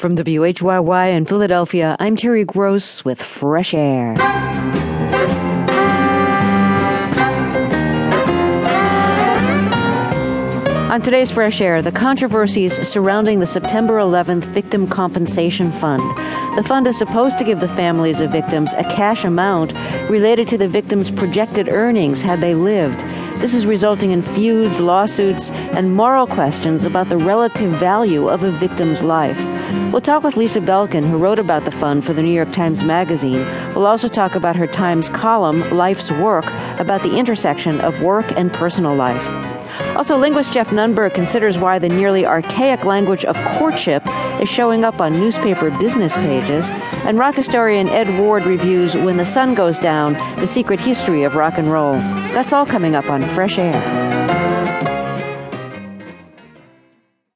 From WHYY in Philadelphia, I'm Terry Gross with Fresh Air. On today's Fresh Air, the controversies surrounding the September 11th Victim Compensation Fund. The fund is supposed to give the families of victims a cash amount related to the victims' projected earnings had they lived. This is resulting in feuds, lawsuits, and moral questions about the relative value of a victim's life. We'll talk with Lisa Belkin, who wrote about the fund for the New York Times Magazine. We'll also talk about her Times column, Life's Work, about the intersection of work and personal life. Also, linguist Geoff Nunberg considers why the nearly archaic language of courtship is showing up on newspaper business pages. And rock historian Ed Ward reviews When the Sun Goes Down The Secret History of Rock and Roll. That's all coming up on Fresh Air.